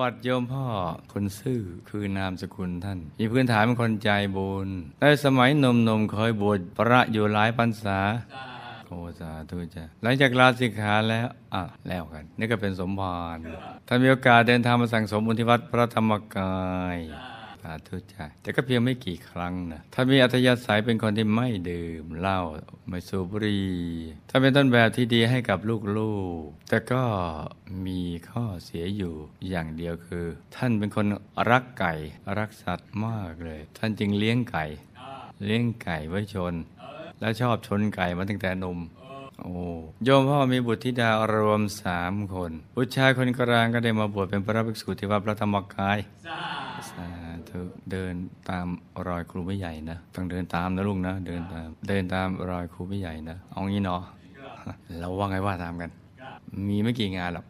วัติโยมพ่อคนซื่อคือนามสกุลท่าน มีพื้นฐานเป็นคนใจบุญในสมัยหนมเคยบวชพระอยู่หลายพรรษาโอสาธุจ้ะหลังจากลาสิกขาแล้วอะแล้วกัน นี่ก็เป็นสมภารท่านมีโอกาสเดินทางมาสั่งสมบุญที่วัดพระธรรมกาย สาธุจ้ะแต่ก็เพียงไม่กี่ครั้งนะท่านมีอัธยาศัยเป็นคนที่ไม่ดื่มเหล้าไม่สูบบุหรี่ท่านเป็นต้นแบบที่ดีให้กับลูกๆ แต่ก็มีข้อเสียอยู่อย่างเดียวคือ ท่านเป็นคนรักไก่รักสัตว์มากเลย ท่านจึงเลี้ยงไก่ เลี้ยงไก่ไว้ชน แล้วชอบชนไก่มาตั้งแต่นม โอ้โยมพ่อมีบุตรธิดารวมสามคน บุตรชายคนกลางก็ได้มาบวชเป็นพระภิกษุที่วัดพระธรรมกายสาธุเดินตามรอยครูไม่ใหญ่นะต้องเดินตามนะลุงนะ เดินตามเดินตามรอยครูไม่ใหญ่นะเอางี้เนาะเราว่าไงว่าตามกัน มีไม่กี่งานหรอก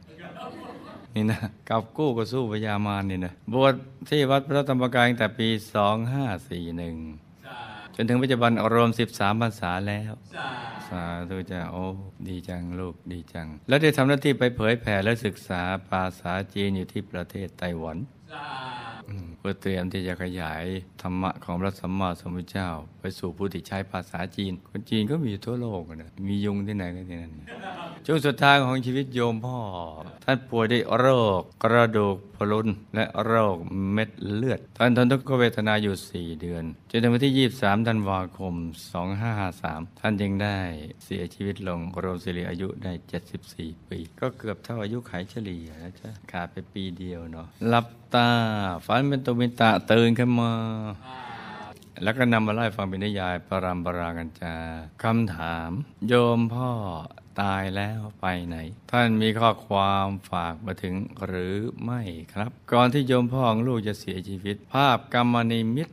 นี่นะกับกู้ก็สู้พญามารนี่นะบวชที่วัดพระธรรมกายตั้งแต่ปี 2541 นถึงปัจจุบันรวม 13พรรษาแล้ว สาธุจ้าโอ้ดีจังลูกดีจัง แล้วได้ทำหน้าที่ไปเผยแผ่และศึกษาภาษาจีนอยู่ที่ประเทศไต้หวันอืม เพื่อเตรียมที่จะขยายธรรมะของพระสัมมาสัมพุทธเจ้า ไปสู่ผู้ที่ใช้ภาษาจีน คนจีนก็มีทั่วโลกนะมียุงที่ไหนก็ที่นั่นช่วงสุดท้ายของชีวิตโยมพ่อ ท่านป่วยด้วยโรค กระดูกพรุนและโรคเม็ดเลือดท่านทนทุกขเวทนาอยู่ 4 เดือนจนถึงวันที่ 23 ธันวาคม 2553 ท่านยังได้เสียชีวิตลงรวมสิริอายุได้ 74 ปี ก็เกือบเท่าอายุไขเฉลี่ยนะจ๊ะขาดไปปีเดียวเนาะหลับตาฝันเป็นตมิตะตื่นขึ้นมา แล้วก็นำมาไล่ฟังเป็นนิยายปรามปรากันจาคำถาม โยมพ่อตายแล้วไปไหน ท่านมีข้อความฝากมาถึงหรือไม่ครับ ก่อนที่โยมพ่อของลูกจะเสียชีวิต ภาพกรรมนิมิต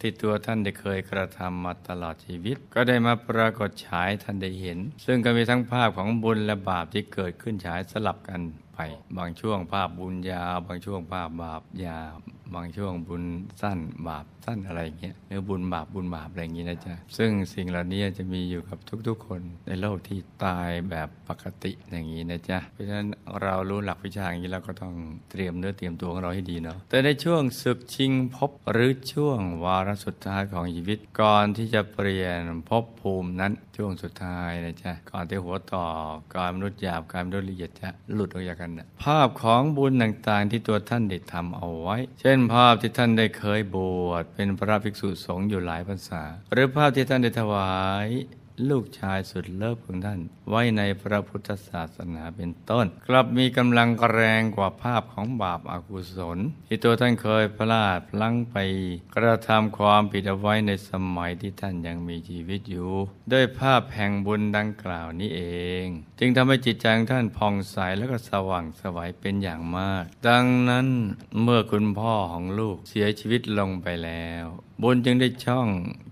ที่ตัวท่านได้เคยกระทำมาตลอดชีวิต ก็ได้มาปรากฏฉายท่านได้เห็น ซึ่งก็มีทั้งภาพของบุญและบาปที่เกิดขึ้นฉายสลับกันไป บางช่วงภาพบุญยาวบางช่วงภาพบาปยาว บางช่วงบุญสั้นบาปสั้นอะไรอย่างเงี้ยหรือบุญบาปบุญบาปอะไรอย่างงี้นะจ๊ะซึ่งสิ่งเหล่านี้จะมีอยู่กับทุกๆ คนในโลกที่ตายแบบปกติอย่างนี้นะจ๊ะเพราะฉะนั้นเรารู้หลักวิชาอย่างนี้เราก็ต้องเตรียมเนื้อเตรียมตัวของเราให้ดีเนาะแต่ในช่วงศึกชิงภพหรือช่วงวาระสุดท้ายของชีวิต ก่อนที่จะเปลี่ยนภพภูมินั้นช่วงสุดท้ายนะจ๊ะก่อนที่หัวต่อกายมนุษย์หยาบกายมนุษย์ละเอียดจะหลุดออกจากกันนะภาพของบุญต่างๆ ที่ตัวท่านได้ทำเอาไว้ เช่นภาพที่ท่านได้เคยบวชเป็นพระภิกษุสงฆ์อยู่หลายพรรษา หรือภาพที่ท่านได้ถวายลูกชายสุดเลิฟของท่าน ไว้ในพระพุทธศาสนาเป็นต้น กลับมีกำลังแรงกว่าภาพของบาปอากุศล ที่ตัวท่านเคยพลาดพลั้งไป กระทำความผิดเอาไว้ในสมัยที่ท่านยังมีชีวิตอยู่ ด้วยภาพแห่งบุญดังกล่าวนี้เอง จึงทำให้จิตใจของท่านผ่องใสและก็สว่างไสวัยเป็นอย่างมาก ดังนั้นเมื่อคุณพ่อของลูกเสียชีวิตลงไปแล้ว บุญจึงได้ช่อง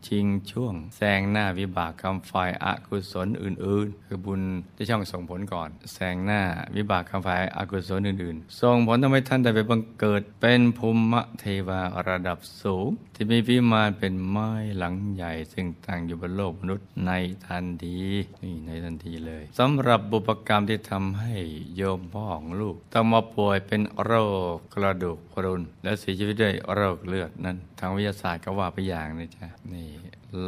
ชิงช่วงแซงหน้าวิบากกรรมฝ่ายอากุศลอื่น ๆ คือบุญได้ช่องส่งผลก่อนแซงหน้าวิบากกรรมฝ่ายอากุศลอื่น ๆ ส่งผลทำให้ท่านได้ไปบังเกิดเป็นภูมิเทวาระดับสูง ที่มีวิมานเป็นไม้หลังใหญ่ ซึ่งตั้งอยู่บนโลกมนุษย์ในทันทีนี่ในทันทีเลยสำหรับบุพกรรมที่ทำให้โยมพ่อของลูก ต้องมาป่วยเป็นโรคกระดูกพรุน และเสียชีวิตด้วยโรคเลือดนั้น ทางวิทยาศาสตร์ก็ว่าไปอย่างนะจ๊ะนี่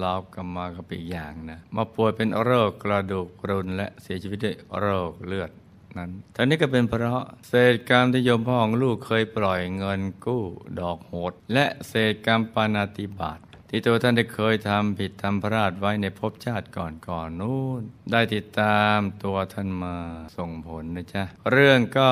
ลอบกันมาก็เป็นอีกอย่างนะมาป่วยเป็นโรคกระดูกพรุน และเสียชีวิตด้วยโรคเลือดนั้นทั้งนี้ก็เป็นเพราะเศษกรรมที่โยมพ่อของลูกเคยปล่อยเงินกู้ดอกโหด และเศษกรรมปานาติบาต ที่ตัวท่านได้เคยทำผิดทำพลาดไว้ในภพชาติก่อนก่อนนู้นได้ติดตามตัวท่านมาส่งผลนะจ๊ะ เรื่องก็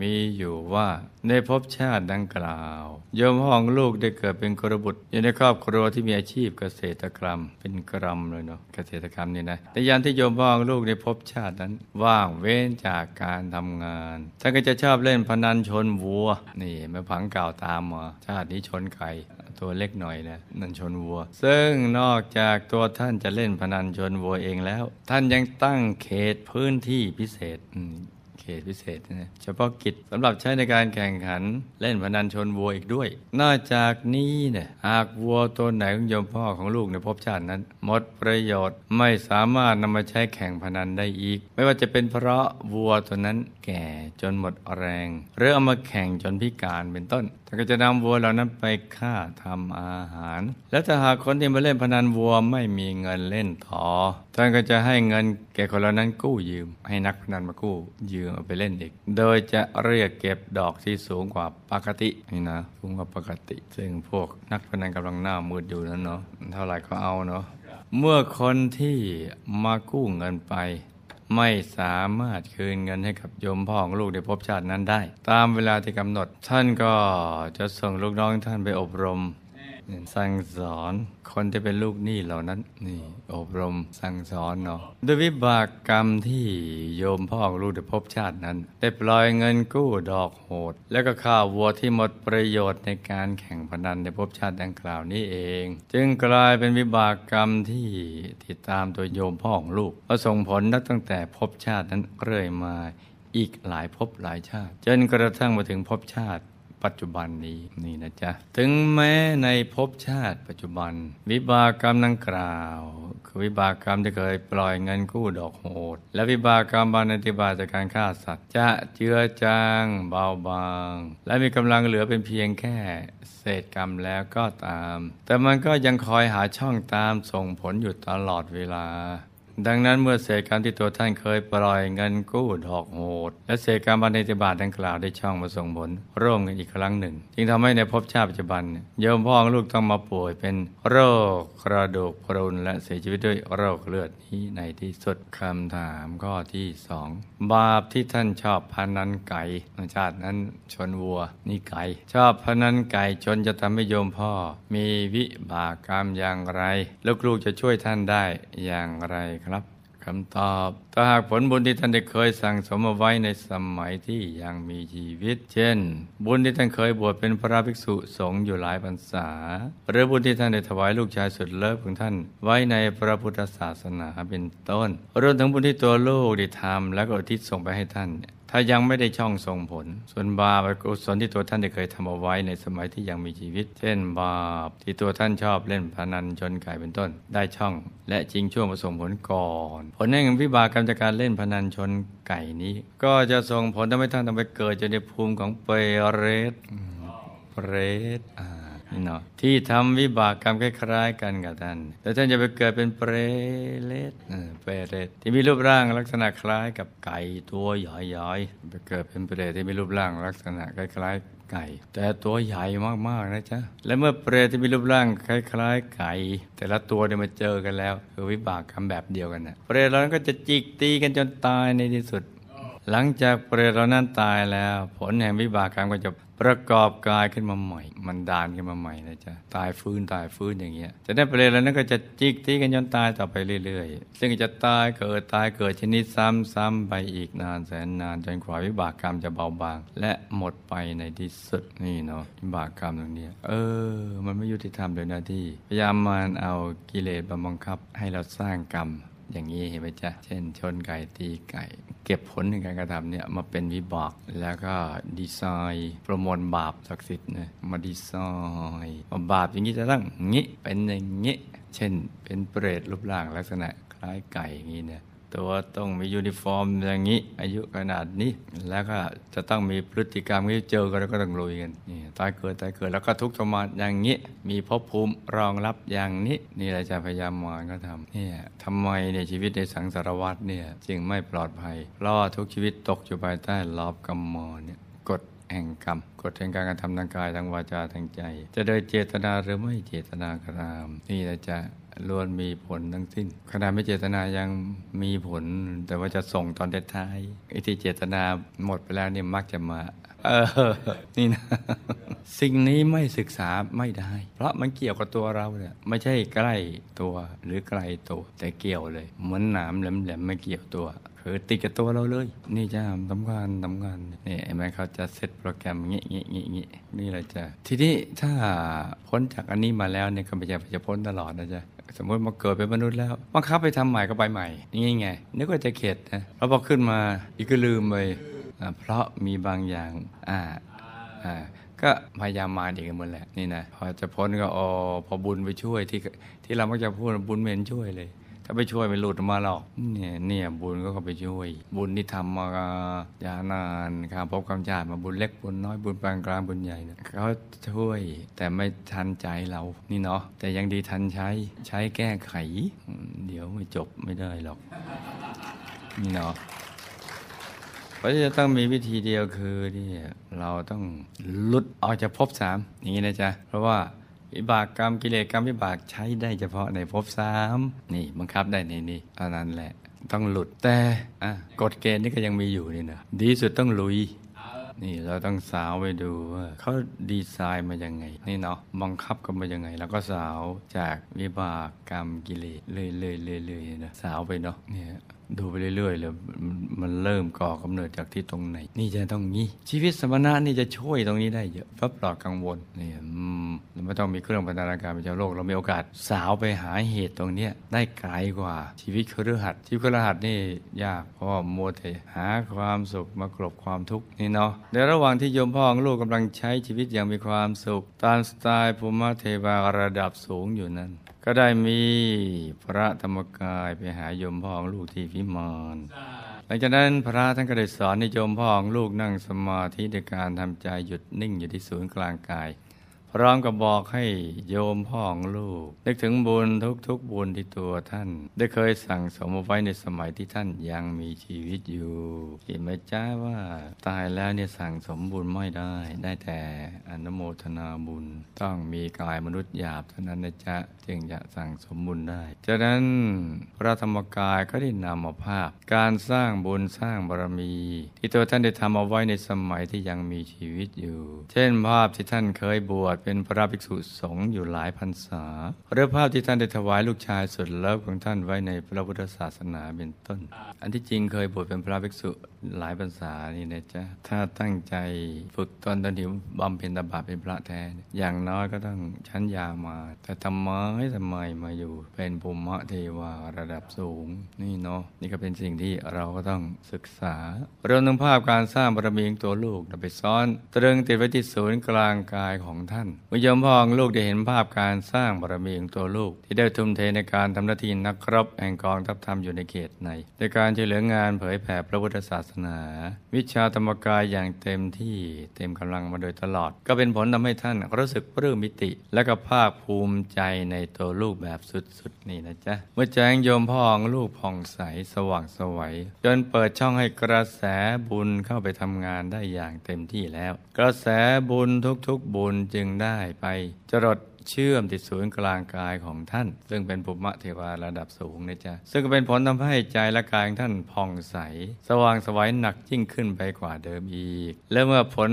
มีอยู่ว่าในภพชาติดังกล่าว โยมพ่องลูกได้เกิดเป็นกระบุตรอยู่ในครอบครัวที่มีอาชีพเกษตรกรรม เป็นกรรมเลยเนาะเกษตรกรรมนี่นะในยามที่โยมพ่องลูกในภพชาตินั้น ว่างเว้นจากการทำงานท่านก็จะชอบเล่นพนันชนวัวนี่ม่ผังเก่าตามมาชาตินี้ชนไก่ ตัวเล็กหน่อยนะนันชนวัว ซึ่งนอกจากตัวท่านจะเล่นพนันชนวัวเองแล้ว ท่านยังตั้งเขตพื้นที่พิเศษ ตพิเศษนะเฉพาะกิจสำหรับใช้ในการแข่งขันเล่นพนันชนวัวอีกด้วย นอกจากนี้เนี่ยหากวัวตัวไหนของโยมพ่อของลูกในภพชาตินั้น หมดประโยชน์ไม่สามารถนำมาใช้แข่งพนันได้อีก ไม่ว่าจะเป็นเพราะวัวตัวนั้นแก่จนหมดแรง หรือเอามาแข่งจนพิการเป็นต้นท่านก็จะนำวัวเหล่านั้นไปฆ่าทำอาหาร แล้วถ้าหากคนที่มาเล่นพนันวัวไม่มีเงินเล่นต่อ ท่านก็จะให้เงินแก่คนเหล่านั้นกู้ยืม ให้นักพนันมากู้ยืมเอาไปเล่นอีก โดยจะเรียกเก็บดอกที่สูงกว่าปกตินี่นะสูงกว่าปกติ ซึ่งพวกนักพนันกำลังหน้ามืดอยู่นั้นเนาะเท่าไหร่ก็เอาเนาะเมื่อคนที่มากู้เงินไป ไม่สามารถคืนเงินให้กับโยมพ่อของลูกในภพชาตินั้นได้ ตามเวลาที่กำหนด ท่านก็จะส่งลูกน้องท่านไปอบรม สั่งสอนคนที่เป็นลูกหนี้เหล่านั้นนี่อบรมสั่งสอนเนาะด้วยวิบากกรรมที่โยมพ่อของลูกได้พบชาตินั้น ได้ปล่อยเงินกู้ดอกโหด แล้วก็ข้าววัวที่หมดประโยชน์ในการแข่งพนันในภพชาติดังกล่าวนี้เอง จึงกลายเป็นวิบากกรรมที่ติดตามตัวโยมพ่อของลูกและส่งผลนับตั้งแต่ภพชาตินั้นเรื่อยมาอีกหลายภพหลายชาติ จนกระทั่งมาถึงภพชาติ ปัจจุบันนี้นี่นะจ๊ะ ถึงแม้ในภพชาติปัจจุบัน วิบากกรรมดังกล่าว คือวิบากกรรมที่เคยปล่อยเงินกู้ดอกโหด และวิบากกรรมบานันติบาจากการฆ่าสัตว์ จะเจือจางเบาบาง และมีกำลังเหลือเป็นเพียงแค่เศษกรรมแล้วก็ตาม แต่มันก็ยังคอยหาช่องตามส่งผลอยู่ตลอดเวลา ดังนั้นเมื่อเศษกรรมที่ตัวท่านเคยปล่อยเงินกู้ดอกโหด และเศษกรรมบันในติบาตดังกล่าวได้ช่องมาส่งผลร่วมกันอีกครั้งหนึ่ง จึงทำให้ในภพชาติปัจจุบันโยมพ่อของลูกต้องมาป่วยเป็นโรคกระดูกพรุนและเสียชีวิตด้วยโรคเลือดนี้ในที่สุดคำถามข้อที่สองบาปที่ท่านชอบพนันไก่ชาตินั้นชนวัวนี่ไก่ชอบพนันไก่จนจะทำให้โยมพ่อ มีวิบากกรรมอย่างไรลูกๆจะช่วยท่านได้อย่างไรครับคำตอบถ้าหากผลบุญที่ท่านได้เคยสั่งสมเอาไว้ในสมัยที่ยังมีชีวิต เช่น บุญที่ท่านเคยบวชเป็นพระภิกษุสงฆ์อยู่หลายพรรษา หรือบุญที่ท่านได้ถวายลูกชายสุดเลิศของท่าน ไว้ในพระพุทธศาสนาเป็นต้นรวมถึงบุญที่ตัวลูกได้ทำและก็อุทิศส่งไปให้ท่าน ถ้ายังไม่ได้ช่องส่งผล ส่วนบาปกุศลที่ตัวท่านได้เคยทำเอาไว้ในสมัยที่ยังมีชีวิต เช่นบาปที่ตัวท่านชอบเล่นพนันชนไก่เป็นต้น ได้ช่อง และจริงช่วงมาส่งผลก่อน ผลแห่งวิบากกรรมจากการเล่นพนันชนไก่นี้ ก็จะส่งผลทำให้ท่านต้องไปเกิดจนในภูมิของเปรตเปรตอ่า เนาะที่ทำวิบากกรรมคล้ายๆกันกับท่าน แต่ท่านจะไปเกิดเป็นเปรตเออเปรตที่มีรูปร่างลักษณะคล้ายกับไก่ตัวใหญ่ๆไปเกิดเป็นเปรตที่มีรูปร่างลักษณะคล้ายๆไก่แต่ตัวใหญ่มาก ๆ นะจ๊ะ และเมื่อเปรตที่มีรูปร่างคล้าย ๆ ไก่ แต่ละตัวเนี่ยมาเจอกันแล้ว คือวิบากกรรมแบบเดียวกันนะเปรตเหล่านั้นก็จะจิกตีกันจนตายในที่สุด หลังจากเปรตเหล่านั้นตายแล้ว ผลแห่งวิบากกรรมก็จะ ประกอบกายขึ้นมาใหม่ มันดานขึ้นมาใหม่นะจ๊ะตายฟื้นตายฟื้นอย่างเงี้ยจะได้นเปรตเหล่านั้นก็จะจิกตีกันจนตายต่อไปเรื่อยๆ ซึ่งจะตายเกิดตายเกิดชนิดซ้ำๆไปอีกนานแสนนานจนกว่าวิบากกรรมจะเบาบาง และหมดไปในที่สุดนี่เนาะวิบากกรรมตรงเนี้ยเออ มันไม่ยุติธรรมเลยนะที่พยายามมาเอากิเลสมาบังคับให้เราสร้างกรรม อย่างนี้เห็นไหมจ๊ะ เช่น ชนไก่ตีไก่ เก็บผลในการกระทำเนี่ยมาเป็นวิบากแล้วก็ดีไซน์ประมวลบาปศักดิ์สิทธิ์เนี่ยมาดีไซน์ว่าบาปอย่างนี้จะต้องงี้เป็นอย่างนี้ เช่น เป็นเปรตรูปร่างลักษณะคล้ายไก่อย่างนี้เนี่ย ตัวต้องมียูนิฟอร์มอย่างนี้ อายุขนาดนี้ แล้วก็จะต้องมีพฤติกรรมที่เจอกันแล้วก็ต้องลุยกันนี่ตายเกิดตายเกิดแล้วก็ทุกข์ทรมานอย่างนี้ มีภพภูมิรองรับอย่างนี้ นี่เราจะพญายมท่านก็ทำนี่ทำไมเนี่ยชีวิตในสังสารวัฏเนี่ยจึงไม่ปลอดภัยเพราะว่าทุกชีวิตตกอยู่ภายใต้ลอบกรรมมอเนี่ยกฎ แห่งกรรมกฎแห่งการกระทำทางกายทางวาจาทางใจ จะโดยเจตนาหรือไม่เจตนาก็ตามนี่จะล้วนมีผลทั้งสิ้นขณะไม่เจตนายังมีผล แต่ว่าจะส่งตอนท้ายไอ้ที่เจตนาหมดไปแล้วเนี่ยมักจะมา เออ นี่นะ สิ่งนี้ไม่ศึกษาไม่ได้ เพราะมันเกี่ยวกับตัวเราเนี่ยไม่ใช่ใกล้ตัวหรือไกลตัวแต่เกี่ยวเลยเหมือนหนามแหลมๆไม่เกี่ยวตัวคือติดกับตัวเราเลย นี่จ้าทำงานทำงานนี่เห็นไหมเขาจะเซตโปรแกรมงี้งี้งี้งี้นี่แหละจ้ะทีนี้ถ้าพ้นจากอันนี้มาแล้วเนี่ยก็ไม่ใช่จะพ้นตลอดนะจ๊ะสมมติมาเกิดเป็นมนุษย์แล้วบังคับไปทำใหม่ก็ไปใหม่นี่ไงนึกว่าจะเข็ดนะแล้วพอขึ้นมาอีกก็ลืมไปเพราะมีบางอย่างอ่าอ่า ก็พยายามมาอีกหมดแหละนี่นะพอจะพ้นก็อ๋อพอบุญไปช่วยที่ที่เรามักจะพูดบุญไม่เห็นช่วยเลย ถ้าไปช่วยไม่หลุดมาหรอกเนี่ยเนี่ยบุญก็เข้าไปช่วย บุญที่ทำมายาวนานครับพบกำจาดมาบุญเล็กบุญน้อยบุญปานกลางบุญใหญ่เนี่ยเขาช่วยแต่ไม่ทันใจเรานี่เนาะแต่ยังดีทันใช้ใช้แก้ไข เดี๋ยวไม่จบไม่ได้หรอกนี่เนาะ เพราะจะต้องมีวิธีเดียวคือที่เราต้องหลุดออกจากภพสามอย่างนี้นะจ๊ะ เพราะว่าวิบากกรรมกิเลสกรรมวิบากใช้ได้เฉพาะในภพสามนี่บังคับได้ในนี้เท่านั้นแหละต้องหลุดแต่กฎเกณฑ์นี่ก็ยังมีอยู่นี่นะดีสุดต้องลุย นี่เราต้องสาวไปดูว่าเขาดีไซน์มายังไง นี่เนาะบังคับกันมายังไง แล้วก็สาวจากวิบากกรรมกิเลสเรื่อยเรื่อยนะสาวไปเนาะเนี่ย ดูไปเรื่อยๆเลยมันเริ่มก่อกำเนิดจากที่ตรงไหน นี่จะต้องงี้ ชีวิตสมณะนี่จะช่วยตรงนี้ได้เยอะเพราะปลอดกังวลนี่มเราไม่ต้องมีเครื่องพัฒนาการเป็นชาวโลก เรามีโอกาสสาวไปหาเหตุตรงเนี้ยได้ไกลกว่าชีวิตคฤหัสถ์ชีวิตคฤหัสถ์นี่ยากเพราะมัวแต่หาความสุขมากลบความทุกข์นี่เนาะในระหว่างที่โยมพ่อของลูกกำลังใช้ชีวิตอย่างมีความสุข ตามสไตล์ภูมิเทวาระดับสูงอยู่นั้น ก็ได้มีพระธรรมกายไปหายมพ่อของลูกที่พิมานหลังจากนั้นพระท่านก็ได้สอนให้โยมพ่อของลูกนั่งสมาธิในการทำใจหยุดนิ่งอยู่ที่ศูนย์กลางกาย พร้อมกับบอกให้โยมพ่อของลูก นึกถึงบุญทุกๆบุญที่ตัวท่าน ได้เคยสั่งสมเอาไว้ในสมัยที่ท่านยังมีชีวิตอยู่เห็นไหมจ้าว่าตายแล้วเนี่ยสั่งสมบุญไม่ได้ ได้แต่อนุโมทนาบุญ ต้องมีกายมนุษย์หยาบเท่านั้นนะจ๊ะจึงจะสั่งสมบุญได้จากนั้นพระธรรมกายก็ได้นำเอาภาพ การสร้างบุญสร้างบารมี ที่ตัวท่านได้ทำเอาไว้ในสมัยที่ยังมีชีวิตอยู่ เช่นภาพที่ท่านเคยบวชเป็นพระภิกษุสงฆ์อยู่หลายพรรษาเรื่องภาพที่ท่านได้ถวายลูกชายสุดเลิฟของท่านไว้ในพระพุทธศาสนาเป็นต้น อันที่จริงเคยบวชเป็นพระภิกษุหลายพรรษานี่นะจ๊ะ ถ้าตั้งใจฝึกตนตอนที่บำเพ็ญตบะเป็นพระแท้เนี่ยอย่างน้อยก็ต้องชั้นยามา แต่ทำไมทำไมมาอยู่ เป็นภูมิเทวาระดับสูง นี่เนาะนี่ก็เป็นสิ่งที่เราก็ต้องศึกษา เรื่องนึงภาพการสร้างบารมีของตัวลูกไปซ้อนตรึงติดไว้ที่ศูนย์กลางกายของท่านมยมพอของลูกได้เห็นภาพการสร้างบารมีของตัวลูก ที่ได้ทุ่มเทในการทำหน้าที่นักรบแห่งกองทัพธรรมอยู่ในเขตในในการช่วยเหลืองานเผยแผ่พระพุทธศาสนา วิชาธรรมกายอย่างเต็มที่เต็มกำลังมาโดยตลอด ก็เป็นผลทำให้ท่านรู้สึกปลื้มมิติ และก็ภาคภูมิใจในตัวลูกแบบสุดๆ นี่นะจ๊ะ เมื่อแจ้งโยมพ่องลูกผ่องใสสว่างสวัยจนเปิดช่องให้กระแสบุญเข้าไปทำงานได้อย่างเต็มที่แล้ว กระแสบุญทุกๆบุญจึงได้ไปจรด เชื่อมติดศูนย์กลางกายของท่าน ซึ่งเป็นภูมิเทวาระดับสูงนะจ๊ะซึ่งก็เป็นผลทำให้ใจและกายของท่านผ่องใส สว่างไสวัยหนักยิ่งขึ้นไปกว่าเดิมอีก และเมื่อผล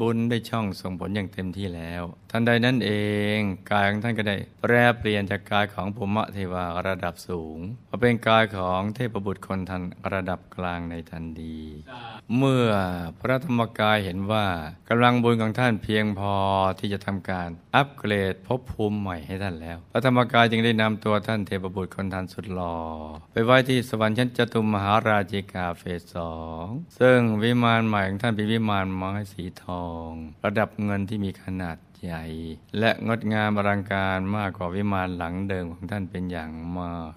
บุญได้ช่องส่งผลอย่างเต็มที่แล้วทันใดนั้นเอง กายของท่านก็ได้แปรเปลี่ยนจากกายของภูมิเทวาระดับสูงมาเป็นกายของเทพบุตรคนทันระดับกลางในทันทีเมื่อพระธรรมกายเห็นว่ากำลังบุญของท่านเพียงพอที่จะทำการอัปเกรดภพภูมิใหม่ให้ท่านแล้ว พระธรรมกายจึงได้นำตัวท่านเทพบุตรคนทันสุดหล่อไปไว้ที่สวรรค์ชั้นจตุมมหาราชิกาเฟสสองซึ่งวิมานใหม่ของท่านเป็นวิมานไม้สีทอง ระดับเงินที่มีขนาดใหญ่ และงดงามอลังการมากกว่าวิมานหลังเดิมของท่านเป็นอย่างมาก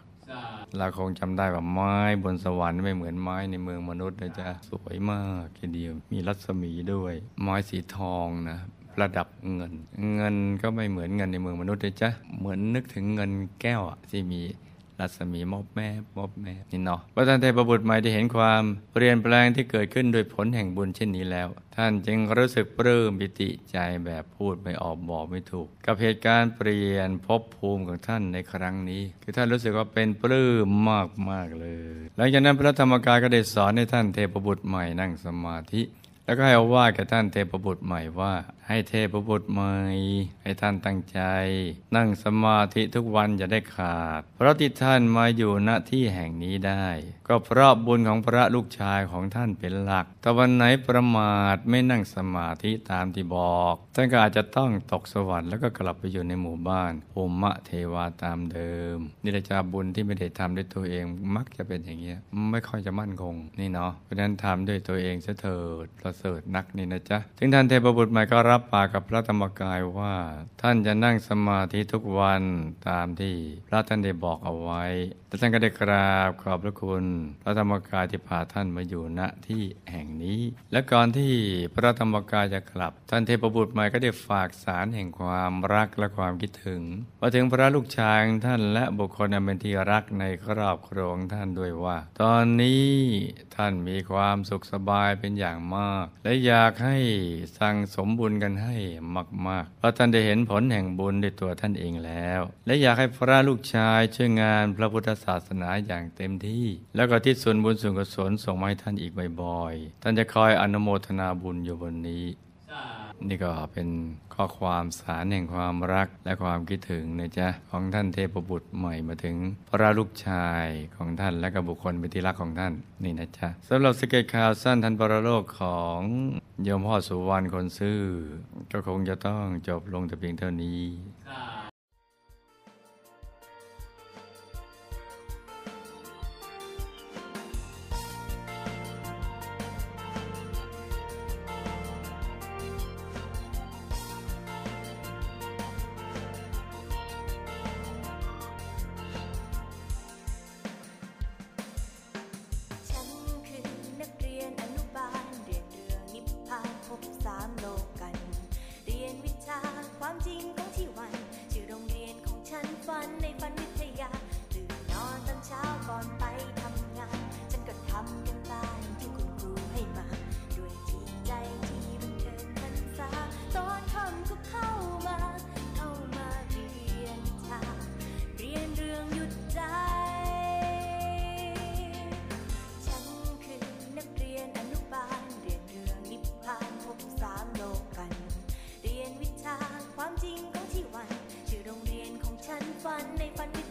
เราคงจำได้ว่าไม้บนสวรรค์ไม่เหมือนไม้ในเมืองมนุษย์นะจ๊ะ สวยมากทีเดียว มีรัศมีด้วย ไม้สีทองนะ ระดับเงิน เงินก็ไม่เหมือนเงินในเมืองมนุษย์เลยจ้ะเหมือนนึกถึงเงินแก้วที่มีรัศมีมอบแม่มอบแม่นี่เนาะพระท่านเทพบุตรใหม่ได้เห็นความเปลี่ยนแปลงที่เกิดขึ้นโดยผลแห่งบุญเช่นนี้แล้ว ท่านจึงรู้สึกปลื้มปิติใจแบบพูดไม่ออกบอกไม่ถูก กับเหตุการณ์เปลี่ยนภพภูมิของท่านในครั้งนี้ คือท่านรู้สึกว่าเป็นปลื้มมากมากเลย หลังจากนั้นพระธรรมกายก็ได้สอนให้ท่านเทพบุตรใหม่นั่งสมาธิ แล้วก็ให้เอาว่าแก่ท่านเทพบุตรใหม่ว่า ให้เทพบุตรใหม่ให้ท่านตั้งใจ นั่งสมาธิทุกวันจะได้ขาด เพราะที่ท่านมาอยู่ณที่แห่งนี้ได้ ก็เพราะบุญของพระลูกชายของท่านเป็นหลักแต่วันไหนประมาทไม่นั่งสมาธิตามที่บอก ท่านก็อาจจะต้องตกสวรรค์แล้วก็กลับไปอยู่ในหมู่บ้านภูมิเทวาตามเดิมนี่แหละจาบุญที่ไม่ได้ทำด้วยตัวเองมักจะเป็นอย่างเงี้ยไม่ค่อยจะมั่นคงนี่เนาะเพราะนั้นทำด้วยตัวเองเสถิดประเสริฐนักนี่นะจ๊ะถึงท่านเทพบุตรใหม่ก็รับปากกับพระธรรมกายว่า ท่านจะนั่งสมาธิทุกวันตามที่พระท่านได้บอกเอาไว้และท่านก็ได้กราบขอบพระคุณ พระธรรมกายที่พาท่านมาอยู่ณที่แห่งนี้ และก่อนที่พระธรรมกายจะกลับ ท่านเทพบุตรใหม่ก็ได้ฝากสารแห่งความรักและความคิดถึงมาถึงพระลูกชายของท่านและบุคคลอันเป็นที่รักในครอบครัวของท่านด้วยว่า ตอนนี้ท่านมีความสุขสบายเป็นอย่างมาก และอยากให้สั่งสมบุญกันให้มากๆเพราะท่านได้เห็นผลแห่งบุญด้วยตัวท่านเองแล้ว และอยากให้พระลูกชายช่วยงานพระพุทธศาสนาอย่างเต็มที่ แล้วก็ที่ส่วนบุญส่วนกุศลส่งมาให้ท่านอีกบ่อยๆ ท่านจะคอยอนุโมทนาบุญอยู่บนนี้ นี่ก็เป็นข้อความสารแห่งความรักและความคิดถึงนะจ๊ะของท่านเทพบุตรใหม่มาถึงพระลูกชายของท่านและกับุคคลเป็นที่รักของท่านนี่นะจ๊ะสำหรับสเก็ตข่าวสั้นทันปรโลกของโยมพ่อสุวรรณคนซื่อก็คงจะต้องจบลงแต่เพียงเท่านี้ ฝันในฝันที่